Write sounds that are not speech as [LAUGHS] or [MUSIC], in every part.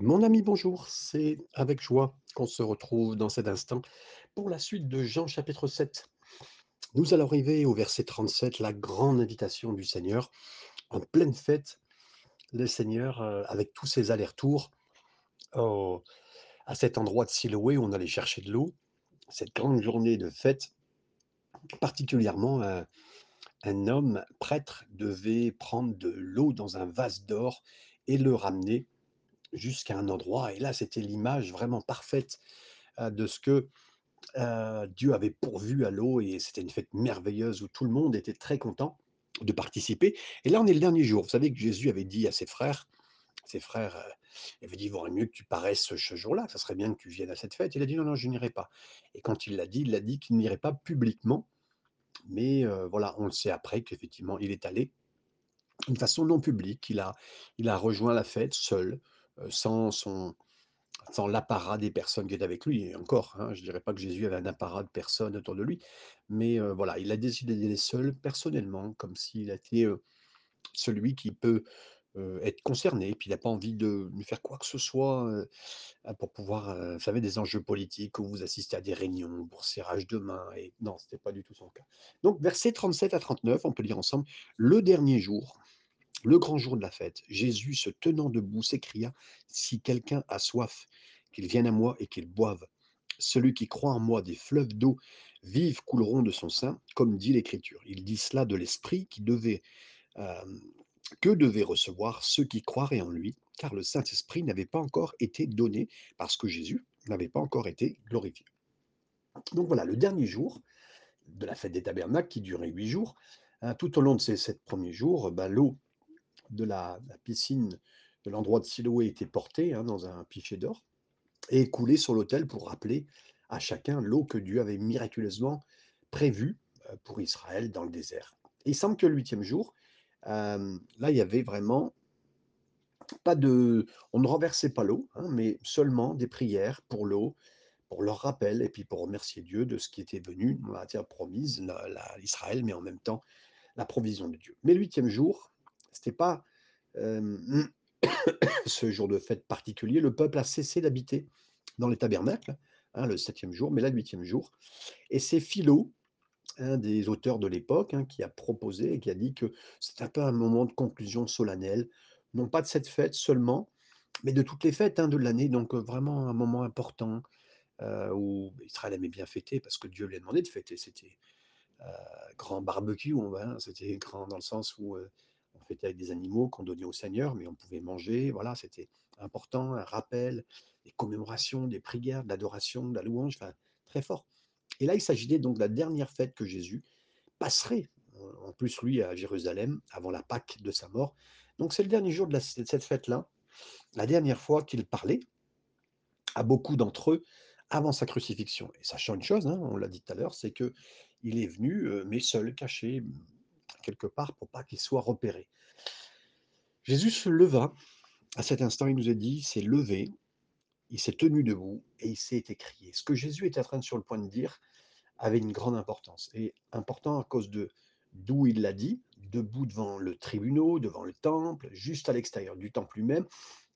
Mon ami, bonjour, c'est avec joie qu'on se retrouve dans cet instant pour la suite de Jean chapitre 7. Nous allons arriver au verset 37, la grande invitation du Seigneur, en pleine fête, le Seigneur, euh, avec tous ses allers-retours au- à cet endroit de Siloé où on allait chercher de l'eau, cette grande journée de fête, particulièrement un homme prêtre devait prendre de l'eau dans un vase d'or et le ramener jusqu'à un endroit. Et là, c'était l'image vraiment parfaite de ce que Dieu avait pourvu à l'eau et c'était une fête merveilleuse où tout le monde était très content de participer. Et là, on est le dernier jour. Vous savez que Jésus avait dit à ses frères, ses frères, euh, il avait dit, il vaudrait mieux que tu paraisses ce, jour-là, ça serait bien que tu viennes à cette fête. Il a dit, non, non, je n'irai pas. Et quand il l'a dit, il a dit qu'il n'irait pas publiquement, mais voilà, on le sait après qu'effectivement, il est allé d'une façon non publique. Il a, il a rejoint la fête seul, sans son, sans l'apparat des personnes qui étaient avec lui. Et encore, hein, je ne dirais pas que Jésus avait un apparat de personnes autour de lui, mais euh, voilà, il a décidé aller seul, personnellement, comme s'il était euh, celui qui peut euh, être concerné, et puis il n'a pas envie de lui faire quoi que ce soit euh, ah, pour pouvoir, euh, vous des enjeux politiques, où vous assistez à des réunions pour serrage de main, et non, ce n'était pas du tout son cas. Donc, versets 37 à 39, on peut lire ensemble, le dernier jour, le grand jour de la fête, Jésus, se tenant debout, s'écria, Si quelqu'un a soif, qu'il vienne à moi et qu'il boive. Celui qui croit en moi, des fleuves d'eau vive couleront de son sein, comme dit l'Écriture. Il dit cela de l'Esprit qui devait, que devaient recevoir ceux qui croiraient en lui, car le Saint-Esprit n'avait pas encore été donné, parce que Jésus n'avait pas encore été glorifié. Donc voilà, le dernier jour de la fête des tabernacles, qui durait huit jours, hein, tout au long de ces sept premiers jours, ben, l'eau de la, la piscine de l'endroit de Siloé était portée hein, dans un pichet d'or et coulée sur l'autel pour rappeler à chacun l'eau que Dieu avait miraculeusement prévue euh, pour Israël dans le désert. Et il semble que le huitième jour, euh, là, il y avait vraiment pas de... On ne renversait pas l'eau, hein, mais seulement des prières pour l'eau, pour leur rappel, et puis pour remercier Dieu de ce qui était venu, va dire promise, la- la- l'Israël, mais en même temps la provision de Dieu. Mais le huitième jour, c'était pas [COUGHS] ce jour de fête particulier, le peuple a cessé d'habiter dans les tabernacles, hein, le septième jour, mais là, le huitième jour. Et c'est Philo, un des auteurs de l'époque, hein, qui a proposé et qui a dit que c'est un peu un moment de conclusion solennelle, non pas de cette fête seulement, mais de toutes les fêtes hein, de l'année, donc euh, vraiment un moment important euh, où Israël aimait bien fêter, parce que Dieu lui a demandé de fêter. C'était euh, grand barbecue, on va, c'était grand dans le sens où fêtait avec des animaux qu'on donnait au Seigneur, mais on pouvait manger, voilà, c'était important, un rappel, des commémorations, des prières, de l'adoration, de la louange, enfin, très fort. Et là, il s'agissait donc de la dernière fête que Jésus passerait, en plus lui, à Jérusalem, avant la Pâque de sa mort. Donc c'est le dernier jour de, cette fête-là, la dernière fois qu'il parlait à beaucoup d'entre eux avant sa crucifixion. Et sachant une chose, hein, on l'a dit tout à l'heure, c'est que il est venu, euh, mais seul, caché, quelque part, pour pas qu'il soit repéré. Jésus se leva. À cet instant, il nous a dit, il s'est levé, il s'est tenu debout et il s'est écrié. Ce que Jésus était en train de sur le point de dire avait une grande importance. Et important à cause de d'où il l'a dit, debout devant le tribunal, devant le temple, juste à l'extérieur du temple lui-même.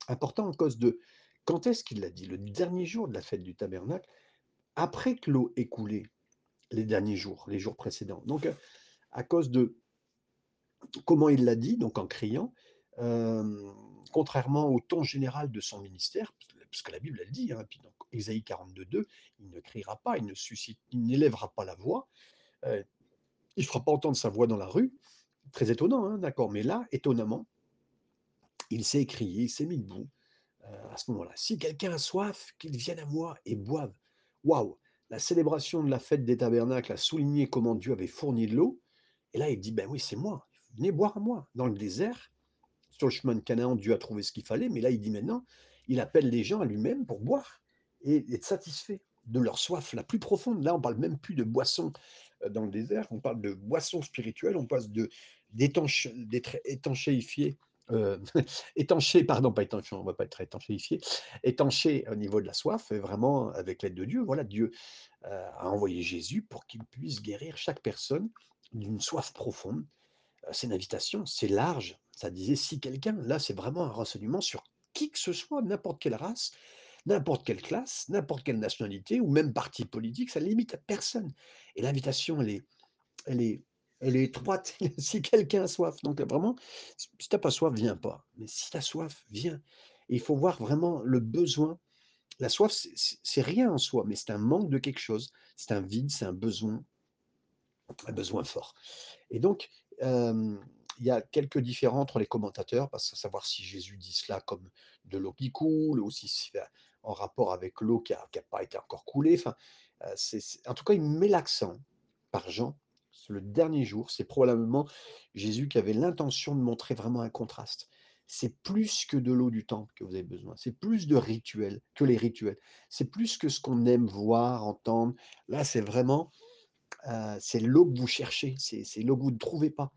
Important à cause de quand est-ce qu'il l'a dit? Le dernier jour de la fête du tabernacle, après que l'eau ait coulé, les derniers jours, les jours précédents. Donc, à cause de comment il l'a dit, donc en criant, contrairement au ton général de son ministère, puisque la Bible elle dit, hein, puis donc Ésaïe 42.2, il ne criera pas, il ne suscite, il n'élèvera pas la voix, euh, il ne fera pas entendre sa voix dans la rue. Très étonnant, hein, d'accord, mais là, étonnamment, il s'est écrié, il s'est mis debout euh, à ce moment-là. Si quelqu'un a soif, qu'il vienne à moi et boive. Waouh La célébration de la fête des tabernacles a souligné comment Dieu avait fourni de l'eau. Et là, il dit, ben oui, c'est moi. Venez boire à moi. Dans le désert, sur le chemin de Canaan, Dieu a trouvé ce qu'il fallait. Mais là, il dit maintenant, il appelle les gens à lui-même pour boire et être satisfait de leur soif la plus profonde. Là, on parle même plus de boisson euh, dans le désert, on parle de boisson spirituelle, on passe de d'être étanchéifié, euh, [LAUGHS] étanché, pardon, pas étanché, on ne va pas être étanchéifié, étanché au niveau de la soif, et vraiment avec l'aide de Dieu. Voilà, Dieu euh, a envoyé Jésus pour qu'il puisse guérir chaque personne d'une soif profonde. C'est une invitation, c'est large. Ça disait si quelqu'un, là, c'est vraiment un renseignement sur qui que ce soit, n'importe quelle race, n'importe quelle classe, n'importe quelle nationalité ou même parti politique, ça limite à personne. Et l'invitation, elle est, elle est, elle est étroite [LAUGHS] si quelqu'un a soif. Donc vraiment, si tu n'as pas soif, viens pas. Mais si tu as soif, viens. Et il faut voir vraiment le besoin. La soif, c'est rien en soi, mais c'est un manque de quelque chose. C'est un vide, c'est un besoin, un besoin fort. Et donc, il y a quelques différences entre les commentateurs, parce que savoir si Jésus dit cela comme de l'eau qui coule, ou si c'est en rapport avec l'eau qui n'a pas été encore coulée. Enfin, en tout cas, il met l'accent par Jean. Le dernier jour, c'est probablement Jésus qui avait l'intention de montrer vraiment un contraste. C'est plus que de l'eau du temple que vous avez besoin. C'est plus de rituels que les rituels. C'est plus que ce qu'on aime voir, entendre. Là, c'est vraiment c'est l'eau que vous cherchez, c'est l'eau que vous ne trouvez pas.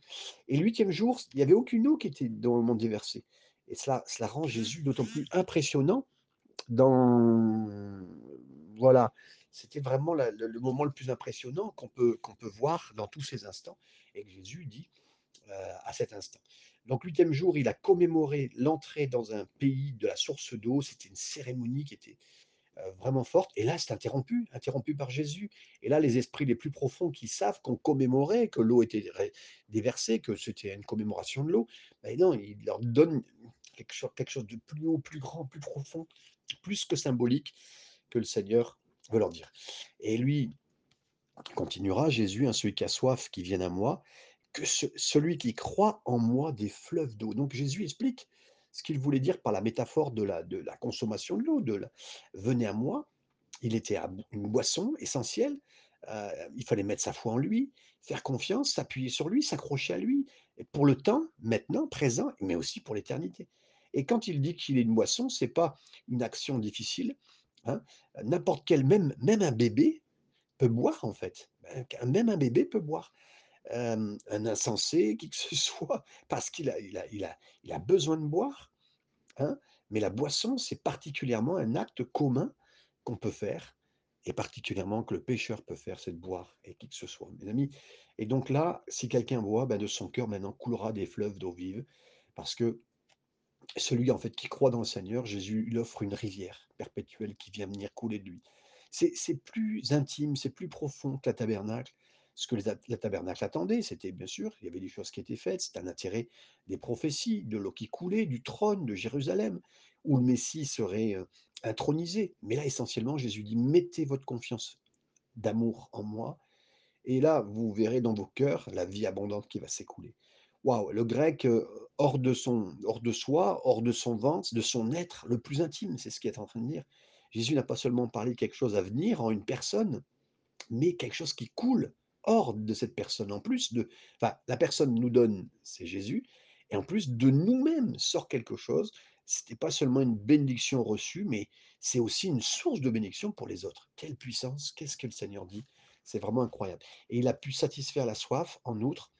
Et le huitième jour, il n'y avait aucune eau qui était dans le monde déversé. Et cela, cela rend Jésus d'autant plus impressionnant dans... Voilà, c'était vraiment le, moment le plus impressionnant qu'on peut, peut voir dans tous ces instants. Et Jésus dit à cet instant. Donc, huitième jour, il a commémoré l'entrée dans un pays de la source d'eau. C'était une cérémonie qui était vraiment forte. Et là, c'est interrompu, interrompu par Jésus. Et là, les esprits les plus profonds qui savent qu'on commémorait, que l'eau était déversée, que c'était une commémoration de l'eau, ben non, il leur donne quelque chose, de plus haut, plus grand, plus profond, plus que symbolique que le Seigneur veut leur dire. Et lui continuera, Jésus, un celui qui a soif, qui vienne à moi, que celui qui croit en moi des fleuves d'eau. Donc Jésus explique ce qu'il voulait dire par la métaphore de la, consommation de l'eau, de la, venez à moi, il était une boisson essentielle, euh, il fallait mettre sa foi en lui, faire confiance, s'appuyer sur lui, s'accrocher à lui, pour le temps, maintenant, présent, mais aussi pour l'éternité. Et quand il dit qu'il est une boisson, c'est pas une action difficile. Hein. N'importe quel, même, même un bébé peut boire en fait. Même un bébé peut boire un insensé, qui que ce [LAUGHS] soit, parce qu'il a, il a, il a, il a besoin de boire. Hein Mais la boisson, c'est particulièrement un acte commun qu'on peut faire, et particulièrement que le pêcheur peut faire, c'est de boire, et qui que ce soit, mes amis. Et donc là, si quelqu'un boit, ben de son cœur maintenant coulera des fleuves d'eau vive, parce que celui en fait qui croit dans le Seigneur, Jésus, il offre une rivière perpétuelle qui vient venir couler de lui. C'est plus intime, c'est plus profond que la tabernacle ce que la tabernacle attendait, c'était bien sûr, il y avait des choses qui étaient faites, c'était un intérêt des prophéties, de l'eau qui coulait, du trône de Jérusalem, où le Messie serait euh, intronisé. Mais là, essentiellement, Jésus dit, mettez votre confiance d'amour en moi, et là, vous verrez dans vos cœurs la vie abondante qui va s'écouler. Waouh, le grec euh, hors de, son, hors de soi, hors de son ventre, de son être le plus intime, c'est ce qu'il est en train de dire. Jésus n'a pas seulement parlé de quelque chose à venir en une personne, mais quelque chose qui coule hors de cette personne. En plus de, enfin, la personne nous donne, c'est Jésus, et en plus de nous-mêmes sort quelque chose. C'était pas seulement une bénédiction reçue, mais c'est aussi une source de bénédiction pour les autres. Quelle puissance Qu'est-ce que le Seigneur dit? C'est vraiment incroyable. Et il a pu satisfaire la soif, en outre,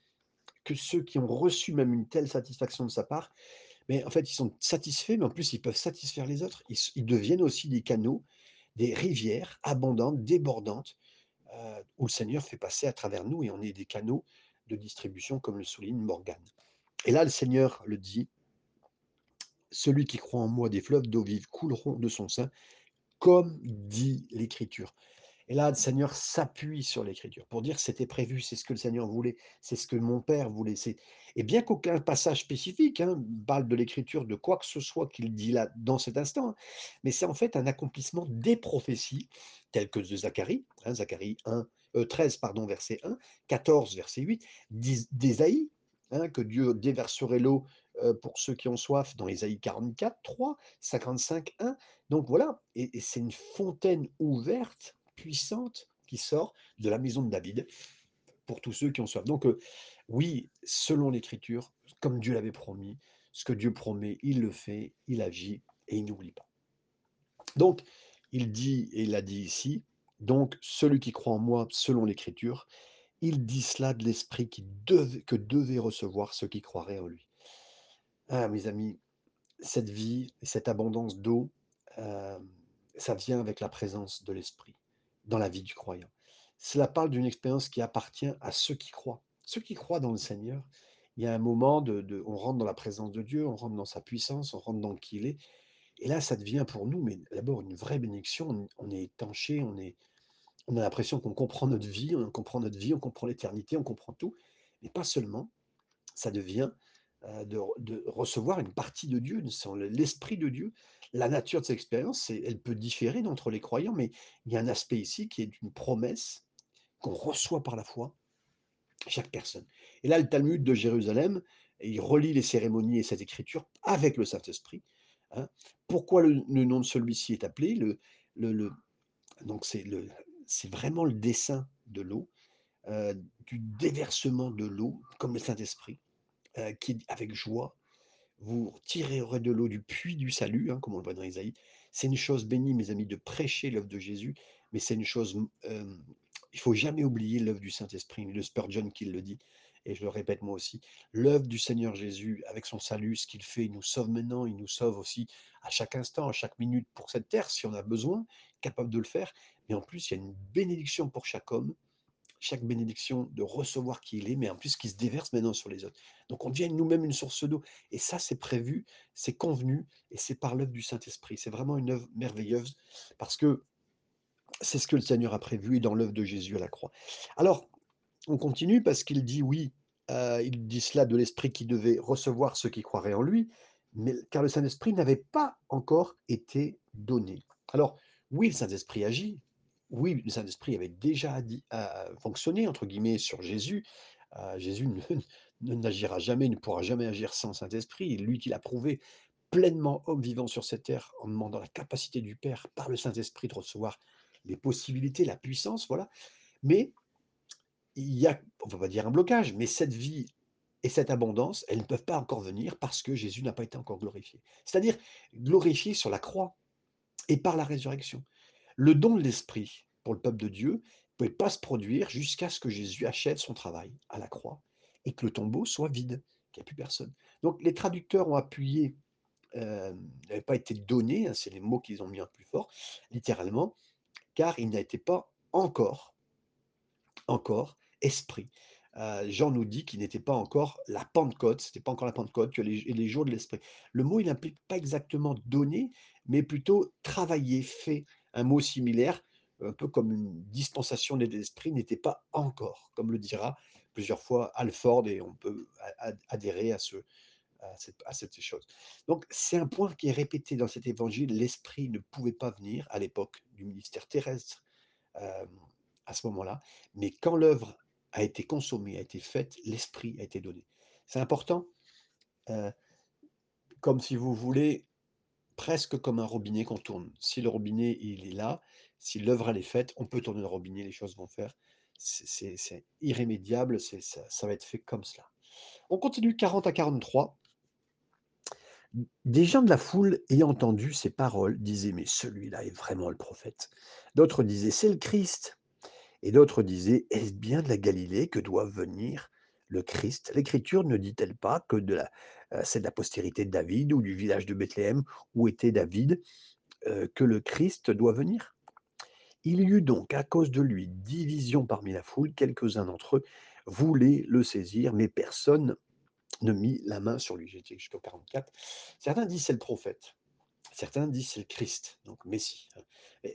que ceux qui ont reçu même une telle satisfaction de sa part, mais en fait, ils sont satisfaits, mais en plus, ils peuvent satisfaire les autres. ils deviennent aussi des canaux, des rivières abondantes, débordantes, euh, où le Seigneur fait passer à travers nous et on est des canaux de distribution, comme le souligne Morgane. Et là, le Seigneur le dit, celui qui croit en moi, des fleuves d'eau vive couleront de son sein, comme dit l'Écriture. Et là, le Seigneur s'appuie sur l'Écriture pour dire c'était prévu, c'est ce que le Seigneur voulait, c'est ce que mon Père voulait. Et bien qu'aucun passage spécifique hein, parle de l'Écriture, de quoi que ce soit qu'il dit là dans cet instant, hein, mais c'est en fait un accomplissement des prophéties telles que de Zacharie, hein, Zacharie 1, 13, euh, pardon, verset 1, 14, verset 8, d'Ésaïe, que Dieu déverserait l'eau euh, pour ceux qui ont soif dans Ésaïe 44, 3, 55, 1. Donc voilà, et c'est une fontaine ouverte puissante qui sort de la maison de David pour tous ceux qui ont soif. Donc euh, oui, selon l'Écriture, comme Dieu l'avait promis, ce que Dieu promet, il le fait, il agit et il n'oublie pas. Donc, il dit, et il a dit ici, donc celui qui croit en moi, selon l'Écriture, il dit cela de l'Esprit qui que devait recevoir ceux qui croiraient en lui. Ah, mes amis, cette vie, cette abondance d'eau, euh, ça vient avec la présence de l'Esprit dans la vie du croyant. Cela parle d'une expérience qui appartient à ceux qui croient. Ceux qui croient dans le Seigneur, il y a un moment de, on rentre dans la présence de Dieu, on rentre dans sa puissance, on rentre dans qui il est, Et là, ça devient pour nous, mais d'abord une vraie bénédiction. On est étanché, on on a l'impression qu'on comprend notre vie, on comprend notre vie, on comprend l'éternité, on comprend tout. Mais pas seulement, ça devient, de re de recevoir une partie de Dieu, l'esprit de Dieu. La nature de cette expérience, elle peut différer d'entre les croyants, mais il y a un aspect ici qui est une promesse qu'on reçoit par la foi, chaque personne. Et là, le Talmud de Jérusalem, il relie les cérémonies et cette écriture avec le Saint-Esprit, hein. Pourquoi le nom de celui-ci est appelé? Le le le donc c'est vraiment le dessein de l'eau, heu, du déversement de l'eau, comme le Saint-Esprit, heu, qui avec joie. Vous tirerez de l'eau du puits du salut, hein, comme on le voit dans Isaïe. C'est une chose bénie, mes amis, de prêcher l'œuvre de Jésus, mais c'est une chose, hem, il faut jamais oublier l'œuvre du Saint-Esprit. Le Spurgeon qui le dit et je le répète moi aussi. L'œuvre du Seigneur Jésus avec son salut, ce qu'il fait, il nous sauve maintenant, il nous sauve aussi à chaque instant, à chaque minute pour cette terre, si on a besoin, capable de le faire. Mais en plus, il y a une bénédiction pour chaque homme, chaque bénédiction de recevoir qui il est, mais en plus qui se déverse maintenant sur les autres. Donc on devient nous-mêmes une source d'eau. Et ça, c'est prévu, c'est convenu, et c'est par l'œuvre du Saint-Esprit. C'est vraiment une œuvre merveilleuse, parce que c'est ce que le Seigneur a prévu dans l'œuvre de Jésus à la croix. Alors, on continue parce qu'il dit oui, heu, il dit cela de l'Esprit qui devait recevoir ceux qui croiraient en lui, mais car le Saint-Esprit n'avait pas encore été donné. Alors oui, le Saint-Esprit agit. Oui, le Saint-Esprit avait déjà a «fonctionné» entre guillemets sur Jésus. Heu, Jésus ne [LAUGHS] ne n'agira jamais, ne pourra jamais agir sans Saint-Esprit. Lui qui l'a prouvé pleinement homme vivant sur cette terre en demandant la capacité du Père par le Saint-Esprit de recevoir les possibilités, la puissance, voilà. Mais il y a, on va pas dire un blocage, mais cette vie et cette abondance, elles ne peuvent pas encore venir parce que Jésus n'a pas été encore glorifié. C'est-à-dire glorifié sur la croix et par la résurrection. Le don de l'Esprit pour le peuple de Dieu ne pouvait pas se produire jusqu'à ce que Jésus achève son travail à la croix et que le tombeau soit vide, qu'il n'y ait plus personne. Donc les traducteurs ont appuyé, hem, n'avait pas été donné, hein, c'est les mots qu'ils ont mis en plus fort, littéralement, car il n'a été pas encore encore esprit. Heu, Jean nous dit qu'il n'était pas encore la Pentecôte, c'était pas encore la Pentecôte, que les les jours de l'esprit. Le mot, il n'implique pas exactement donner, mais plutôt travailler, fait. Un mot similaire, un peu comme une dispensation de l'esprit n'était pas encore, comme le dira plusieurs fois Alford et on peut adhérer à ce à cette chose. Donc c'est un point qui est répété dans cet évangile, l'esprit ne pouvait pas venir à l'époque du ministère terrestre, hem, à ce moment-là, mais quand l'œuvre a été consommée, a été faite, l'esprit a été donné. C'est important, heu, comme si vous voulez, presque comme un robinet qu'on tourne. Si le robinet, il est là, si l'œuvre elle est faite, on peut tourner le robinet, les choses vont faire. C'est irrémédiable, ça ça va être fait comme cela. On continue 40 à 43. Des gens de la foule ayant entendu ces paroles disaient: «Mais celui-là est vraiment le prophète». D'autres disaient: «C'est le Christ». Et d'autres disaient: «Est-ce bien de la Galilée que doit venir le Christ? L'Écriture ne dit-elle pas que de la heu, c'est de la postérité de David ou du village de Bethléem où était David, heu, que le Christ doit venir?» Il y eut donc à cause de lui division parmi la foule, quelques-uns d'entre eux voulaient le saisir, mais personne ne mit la main sur lui. J'étais jusqu'au 44. Certains disent: «C'est le prophète». Certains disent: «C'est le Christ», donc Messie, hein.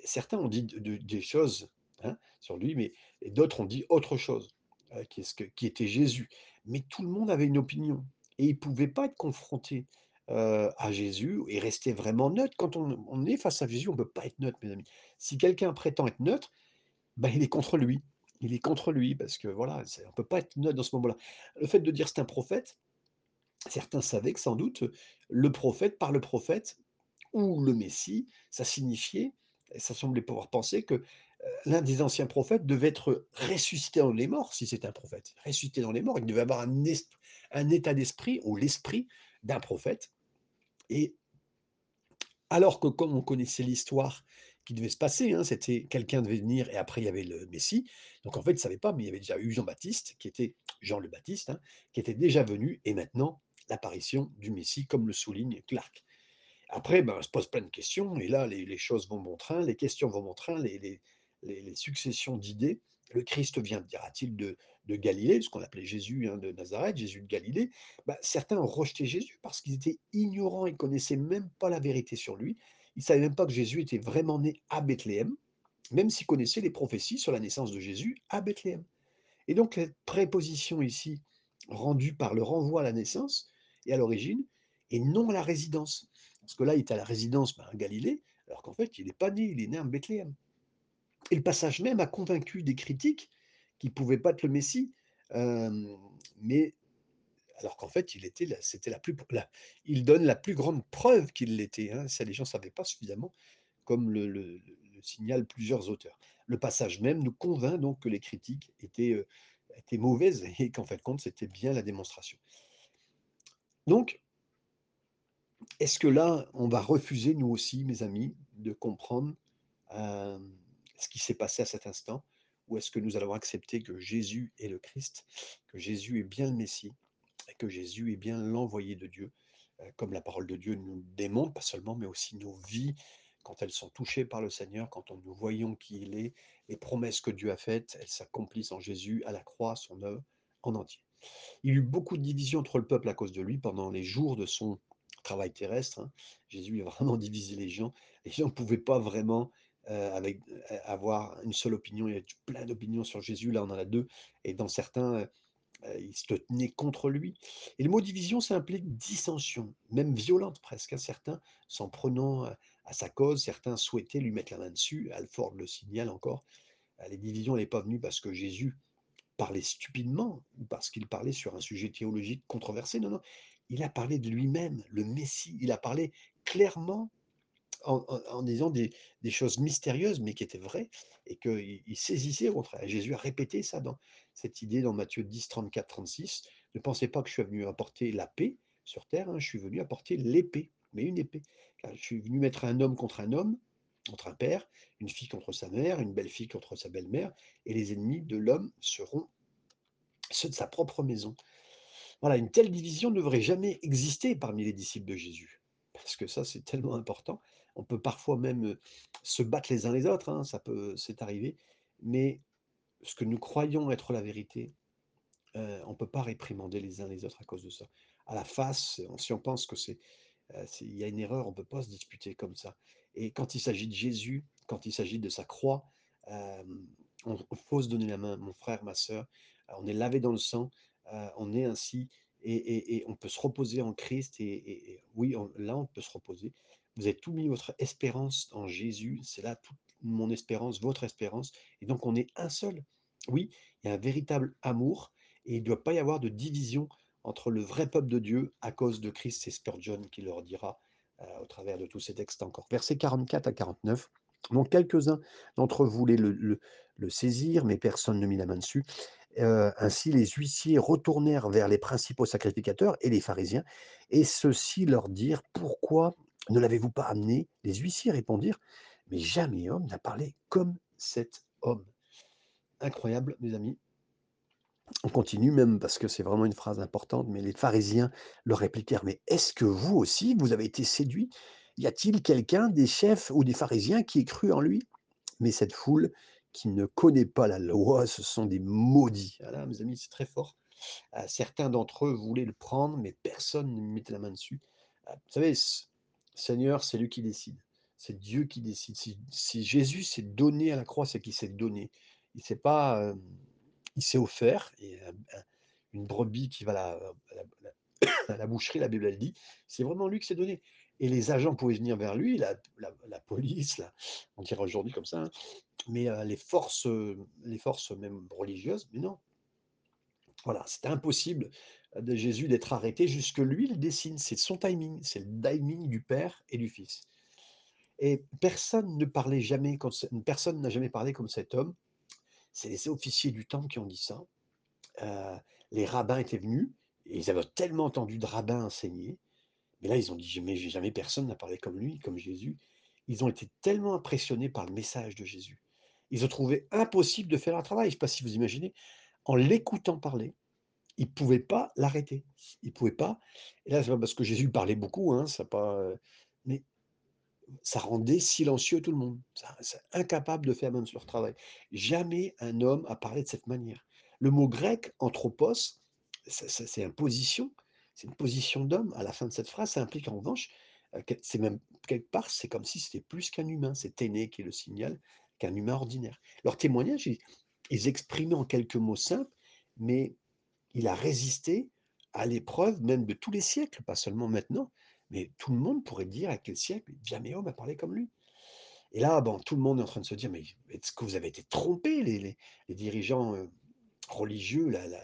Certains ont dit de de des choses, hein, sur lui, mais d'autres ont dit autre chose, heu, qui était Jésus. Mais tout le monde avait une opinion et il pouvait pas être confronté, heu, à Jésus et rester vraiment neutre. Quand on est face à Jésus, on peut pas être neutre, mes amis. Si quelqu'un prétend être neutre, bah, il est contre lui. Il est contre lui parce que voilà, on peut pas être neutre dans ce moment-là. Le fait de dire: «C'est un prophète», certains savaient que sans doute, le prophète par le prophète ou le Messie, ça signifiait ça semblait pouvoir penser que, l'un des anciens prophètes devait être ressuscité dans les morts, si c'était un prophète. Ressuscité dans les morts, il devait avoir un état d'esprit ou l'esprit d'un prophète et alors que comme on connaissait l'histoire qui devait se passer, hein, c'était quelqu'un devait venir et après il y avait le Messie. Donc en fait, ils ne savaient pas, mais il y avait déjà eu Jean-Baptiste qui était Jean le Baptiste, hein, qui était déjà venu et maintenant l'apparition du Messie, comme le souligne Clark. Après, ben, se pose plein de questions et là, les choses vont bon train, les questions vont bon train, les successions d'idées Le Christ vient, dira-t-il, de Galilée, ce qu'on appelait Jésus, hein, de Nazareth, Jésus de Galilée. Bah, certains ont rejeté Jésus parce qu'ils étaient ignorants, ils connaissaient même pas la vérité sur lui. Ils savaient même pas que Jésus était vraiment né à Bethléem, même s'ils connaissaient les prophéties sur la naissance de Jésus à Bethléem. Et donc, la préposition ici, rendue par le renvoi à la naissance et à l'origine, et non à la résidence. Parce que là, il est à la résidence ben, à Galilée, alors qu'en fait, il n'est pas né, il est né à Bethléem. Et le passage même a convaincu des critiques qui ne pouvait pas être le Messie, mais alors qu'en fait, il était c'était la plus il donne la plus grande preuve qu'il l'était, hein, ça les gens ne savaient pas suffisamment, comme le le le signalent plusieurs auteurs. Le passage même nous convainc donc que les critiques étaient, mauvaises [LAUGHS] et qu'en fait de compte, c'était bien la démonstration. Donc est-ce que là, on va refuser, nous aussi, mes amis, de comprendre, ce qui s'est passé à cet instant? Ou est-ce que nous allons accepter que Jésus est le Christ, que Jésus est bien le Messie et que Jésus est bien l'envoyé de Dieu, heu, comme la parole de Dieu nous démontre, pas seulement, mais aussi nos vies, quand elles sont touchées par le Seigneur, quand nous voyons qui il est, les promesses que Dieu a faites, elles s'accomplissent en Jésus, à la croix, son œuvre en entier. Il y a eu beaucoup de divisions entre le peuple à cause de lui pendant les jours de son travail terrestre, hein. Jésus a vraiment [LAUGHS] divisé les gens. Les gens ne pouvaient pas vraiment, heu, avec heu, avoir une seule opinion. Il y a plein d'opinions sur Jésus, là on en a 2 et dans certains, heu heu, ils se tenaient contre lui et le mot division, ça implique dissension, même violente presque, hein. Certains s'en prenant, à sa cause, certains souhaitaient lui mettre la main dessus. Alford le signale encore. Heu, les divisions n'est pas venues parce que Jésus parlait stupidement ou parce qu'il parlait sur un sujet théologique controversé. Non, non, il a parlé de lui-même, le Messie. Il a parlé clairement en disant des choses mystérieuses, mais qui étaient vraies et qu'il il saisissait au Jésus a répété ça dans cette idée dans Matthieu 10, 34, 36. Ne pensez pas que je suis venu apporter la paix sur terre, hein, je suis venu apporter l'épée, mais une épée. Je suis venu mettre un homme contre un homme, contre un père, une fille contre sa mère, une belle-fille contre sa belle-mère, et les ennemis de l'homme seront ceux de sa propre maison. Voilà, une telle division ne devrait jamais exister parmi les disciples de Jésus. Parce que ça, c'est tellement important. On peut parfois même se battre les uns les autres, hein, ça peut, c'est arrivé. Mais ce que nous croyons être la vérité, on ne peut pas réprimander les uns les autres à cause de ça. À la face, si on pense que c'est, y a une erreur, on ne peut pas se disputer comme ça. Et quand il s'agit de Jésus, quand il s'agit de sa croix, euh, on, faut se donner la main, mon frère, ma. Euh, On est lavé dans le sang, on est ainsi, et, on peut se reposer en Christ. Et, oui, là, on peut se reposer. Vous avez tout mis votre espérance en Jésus. C'est là toute mon espérance, votre espérance. Et donc, on est un seul. Oui, il y a un véritable amour, et il ne doit pas y avoir de division entre le vrai peuple de Dieu à cause de Christ. C'est Spurgeon qui leur dira euh, au travers de tous ces textes encore. Versets 44 à 49. Donc, quelques-uns d'entre vous voulaient le, saisir, mais personne ne mit la main dessus. Euh, ainsi, les huissiers retournèrent vers les principaux sacrificateurs et les pharisiens, et ceux-ci leur dirent Pourquoi ne l'avez-vous pas amené? Les huissiers répondirent Mais jamais homme n'a parlé comme cet homme. Incroyable, mes amis. On continue même parce que c'est vraiment une phrase importante, mais les pharisiens leur répliquèrent Mais est-ce que vous aussi, vous avez été séduits Y a-t-il quelqu'un des chefs ou des pharisiens qui ait cru en lui Mais cette foule qui ne connaît pas la loi, ce sont des maudits. Voilà, mes amis, c'est très fort. Euh, certains d'entre eux voulaient le prendre, mais personne ne mettait la main dessus. Euh, vous savez, Seigneur, c'est lui qui décide. C'est Dieu qui décide. Si, Jésus s'est donné à la croix, c'est qu'il s'est donné. Il s'est pas, euh, il s'est offert. Et un- une brebis qui va à la, à [COUGHS] la- boucherie, la Bible elle dit, c'est vraiment lui qui s'est donné. Et les agents pouvaient venir vers lui, la, police, on dirait aujourd'hui comme ça, hein, mais euh, les forces, euh, les forces même religieuses, mais non, voilà, c'était impossible euh, de Jésus d'être arrêté jusque lui il dessine. C'est son timing, c'est le timing du Père et du Fils. Et personne ne parlait jamais, personne n'a jamais parlé comme cet homme. C'est les officiers du temple qui ont dit ça. Euh, les rabbins étaient venus et ils avaient tellement entendu de rabbins enseigner. Mais là, ils ont dit jamais, jamais personne n'a parlé comme lui, comme Jésus. Ils ont été tellement impressionnés par le message de Jésus. Ils ont trouvé impossible de faire un travail. Je ne sais pas si vous imaginez, en l'écoutant parler, ils ne pouvaient pas l'arrêter. Ils ne pouvaient pas. Et là, c'est pas parce que Jésus parlait beaucoup, hein, ça pas, heu, mais ça rendait silencieux tout le monde. Ça c'est incapable de faire même leur travail. Jamais un homme a parlé de cette manière. Le mot grec anthropos, ça ça c'est une position, c'est une position d'homme à la fin de cette phrase, ça implique en revanche, que c'est même quelque part, c'est comme si c'était plus qu'un humain, c'est téné qui le signale, qu'un humain ordinaire. Leur témoignage, ils exprimaient en quelques mots simples, mais il a résisté à l'épreuve même de tous les siècles, pas seulement maintenant, mais tout le monde pourrait dire à quel siècle jamais homme a parlé comme lui. Et là, bon, tout le monde est en train de se dire: «Mais est-ce que vous avez été trompés les dirigeants, heu, religieux, la la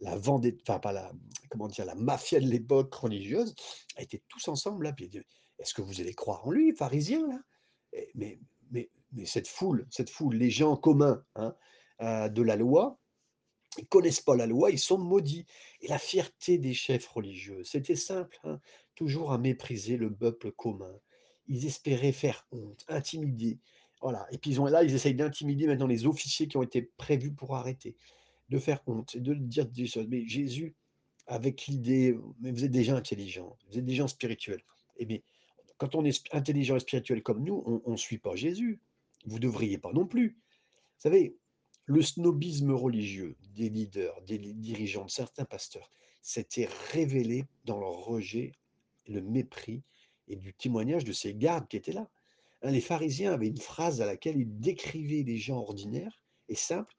la enfin pas la comment dire? La mafia de l'époque religieuse étaient tous ensemble là, est-ce que vous allez croire en lui, pharisien là?» mais mais mais cette foule cette foule, les gens communs, hein, heu, de la loi, ils connaissent pas la loi, ils sont maudits et la fierté des chefs religieux, c'était simple, hein, toujours à mépriser le peuple commun. Ils espéraient faire honte, intimider, voilà et puis ils ont là, ils essayent d'intimider maintenant les officiers qui ont été prévus pour arrêter, de faire honte et de dire des choses. Mais Jésus, avec l'idée: «Mais vous êtes des gens intelligents, vous êtes des gens spirituels». Eh bien, quand on est intelligent et spirituel comme nous, on ne suit pas Jésus. Vous devriez pas non plus. Vous savez, le snobisme religieux des leaders, des dirigeants, de certains pasteurs, s'était révélé dans leur rejet, le mépris et du témoignage de ces gardes qui étaient là. Hein, les pharisiens avaient une phrase à laquelle ils décrivaient les gens ordinaires et simples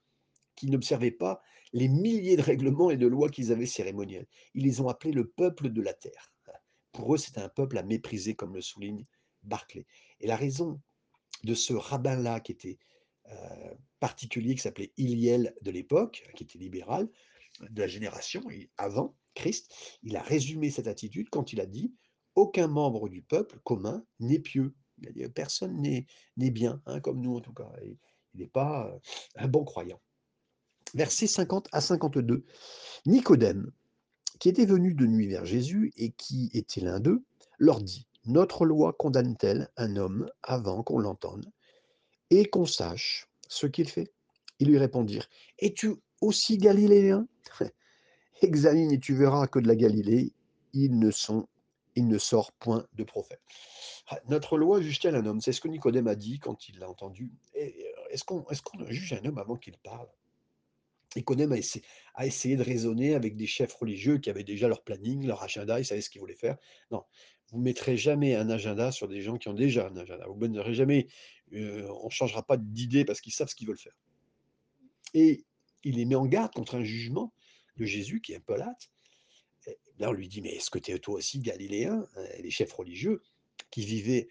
qui n'observaient pas les milliers de règlements et de lois qu'ils avaient cérémonielles. Ils les ont appelés le peuple de la terre. Pour eux, c'était un peuple à mépriser, comme le souligne Barclay. Et la raison de ce rabbin-là qui était euh, particulier, qui s'appelait Iliel de l'époque, qui était libéral, de la génération avant Christ, il a résumé cette attitude quand il a dit aucun membre du peuple commun n'est pieux. Il a dit personne n'est bien, hein, comme nous en tout cas. Il n'est pas euh, un bon croyant. Versets 50 à 52. Nicodème, qui était venu de nuit vers Jésus et qui était l'un d'eux, leur dit Notre loi condamne-t-elle un homme avant qu'on l'entende et qu'on sache ce qu'il fait Ils lui répondirent Es-tu aussi galiléen? [LAUGHS] Examine et tu verras que de la Galilée, ils ne sont, il ne sort point de prophète. Ah, notre loi juge-t-elle un homme C'est ce que Nicodème a dit quand il l'a entendu. Est-ce qu'on juge un homme avant qu'il parle? Nicodème a, essayé, a essayé de raisonner avec des chefs religieux qui avaient déjà leur planning, leur agenda, ils savaient ce qu'ils voulaient faire. Non, vous mettrez jamais un agenda sur des gens qui ont déjà un agenda. Vous ne jamais, euh, on ne changera pas d'idée parce qu'ils savent ce qu'ils veulent faire. Et il les met en garde contre un jugement de Jésus qui est un peu late. là, on lui dit, mais est-ce que tu es toi aussi galiléen Les chefs religieux qui vivaient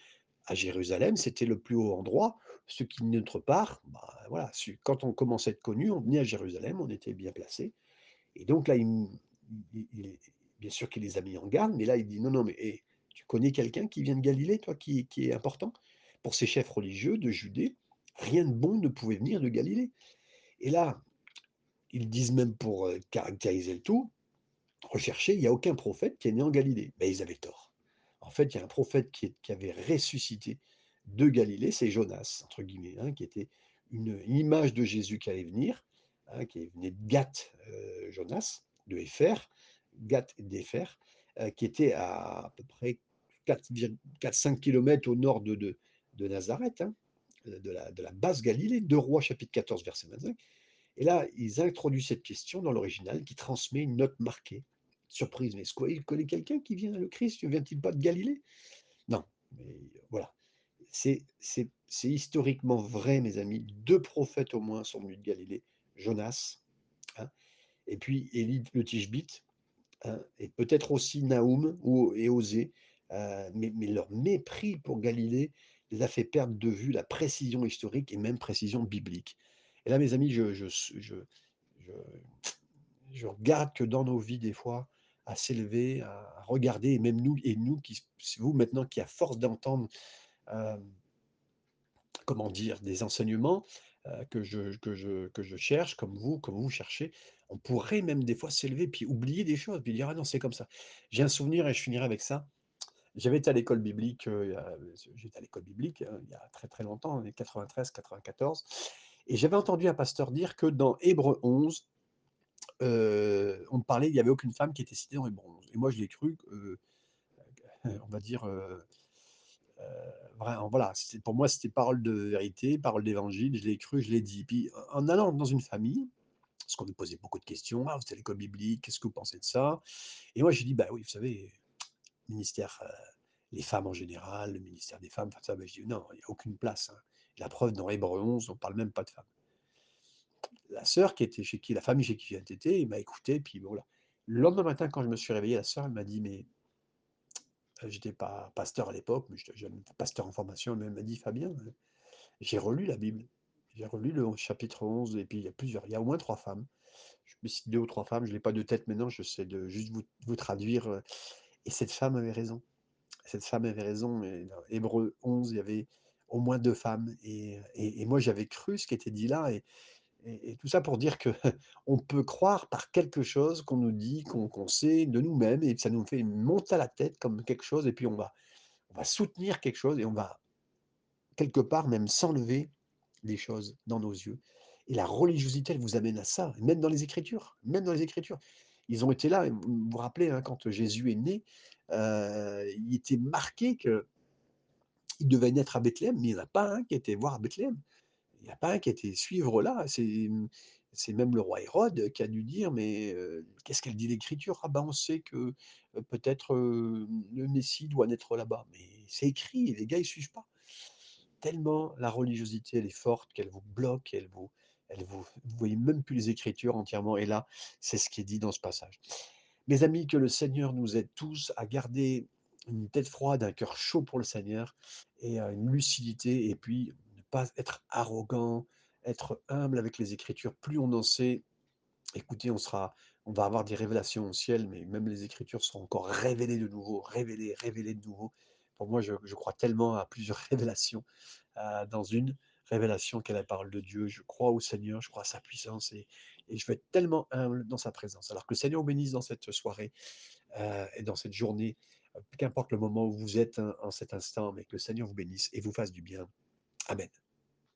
à Jérusalem, c'était le plus haut endroit. Ceux qui venaient d'autre part, bah, voilà, quand on commençait à être connu, on venait à Jérusalem, on était bien placé. Et donc là, bien sûr qu'il les a mis en garde, mais là, il dit, non, non, mais tu connais quelqu'un qui vient de Galilée, toi, qui, est important? Pour ces chefs religieux de Judée, rien de bon ne pouvait venir de Galilée. Et là, ils disent même pour caractériser le tout, rechercher, il n'y a aucun prophète qui est né en Galilée. Ben, ils avaient tort. En fait, il y a un prophète qui, avait ressuscité de Galilée, c'est Jonas, entre guillemets, hein, qui était une, image de Jésus qui allait venir, hein, qui venait de Gath, Jonas, de Épher, Gath et d'Épher, qui était à peu près 4-5 km au nord de, Nazareth, hein, de, la, de la basse Galilée, 2 Rois chapitre 14, verset 25. Et là, ils introduisent cette question dans l'original qui transmet une note marquée. Surprise, mais est-ce qu'il connaît quelqu'un qui vient, le Christ? Ne vient-il pas de Galilée? Non, mais voilà. C'est historiquement vrai, mes amis. Deux prophètes au moins sont venus de Galilée. Jonas, hein, et puis Élie le Tishbite, hein, et peut-être aussi Naoum ou, et Osée. Euh, mais, leur mépris pour Galilée les a fait perdre de vue la précision historique et même précision biblique. Et là, mes amis, je, regarde que dans nos vies, des fois, à s'élever, à regarder, et même nous, et nous, qui, vous maintenant, qui à force d'entendre, euh, comment dire, des enseignements euh, que, je, que, je, que je cherche, comme vous, comme vous cherchez, on pourrait même des fois s'élever, puis oublier des choses, puis dire, ah non, c'est comme ça. J'ai un souvenir, et je finirai avec ça. J'avais été à l'école biblique, j'étais à l'école biblique hein, il y a très très longtemps, en 93, 94, et j'avais entendu un pasteur dire que dans Hébreu 11, euh, on parlait, il n'y avait aucune femme qui était citée dans Hébreu 11. Et moi, je l'ai cru, euh, on va dire, euh, voilà, pour moi, c'était parole de vérité, parole d'évangile, je l'ai cru, je l'ai dit. Puis, en en allant dans une famille, parce qu'on me posait beaucoup de questions: «Ah, vous êtes à l'école biblique, qu'est-ce que vous pensez de ça?» et moi j'ai dit: «Bah oui, vous savez, ministère, heu, les femmes en général, le ministère des femmes, enfin ça», bah, je dis: «Non, il y a aucune place, hein». La preuve dans Hébreux 11, on parle même pas de femmes. La sœur qui était chez qui la famille chez qui j'ai été, m'a écouté, puis voilà. Le lendemain matin, quand je me suis réveillé, la sœur, elle m'a dit: «Mais» heu, j'étais pas pasteur à l'époque, mais j'étais pasteur en formation, elle m'a dit: «Fabien, heu, j'ai relu la Bible. J'ai relu le chapitre 11 et puis il y a plusieurs il y a au moins 3 femmes». Je me cite 2 ou 3 femmes, je l'ai pas de tête maintenant, j'essaie de juste vous traduire, et cette femme avait raison. Cette femme avait raison et dans Hébreux 11, il y avait au moins 2 femmes. Et moi j'avais cru ce qui était dit là. Et tout ça pour dire que [LAUGHS] on peut croire par quelque chose qu'on nous dit, qu'on sait de nous-mêmes. Et ça nous fait monter à la tête comme quelque chose. Et puis on va on va soutenir quelque chose et on va quelque part même s'enlever des choses dans nos yeux. Et la religiosité, elle vous amène à ça, même dans les Écritures, même dans les Écritures. Ils ont été là vous vous rappelez, hein, quand Jésus est né, heu, il était marqué qu'il devait naître à Bethléem, mais il y en a pas un qui était voir à Bethléem. Il y a pas un qui été suivre là, c'est, même le roi Hérode qui a dû dire: «Mais, heu, qu'est-ce qu'elle dit l'Écriture? Ah ben, on sait que, heu, peut-être, le Messie doit naître là-bas». Mais c'est écrit et les gars, ils suivent pas. Tellement la religiosité, elle est forte qu'elle vous bloque, elle vous vous vous voyez même plus les Écritures entièrement et là, c'est ce qui est dit dans ce passage. Mes amis, que le Seigneur nous aide tous à garder une tête froide, un cœur chaud pour le Seigneur et heu, une lucidité et puis ne pas être arrogant, être humble avec les Écritures. Plus on en sait, écoutez, on sera on va avoir des révélations au ciel, mais même les Écritures seront encore révélées de nouveau, révélées, révélées de nouveau. Pour moi, je crois tellement à plusieurs [LAUGHS] révélations, heu, dans une révélation la parole de Dieu. Je crois au Seigneur, je crois à sa puissance et je veux être tellement humble dans sa présence. Alors que le Seigneur vous bénisse dans cette soirée, heu et dans cette journée, heu, qu'importe le moment où vous êtes, hein, en cet instant, mais que le Seigneur vous bénisse et vous fasse du bien. Amen.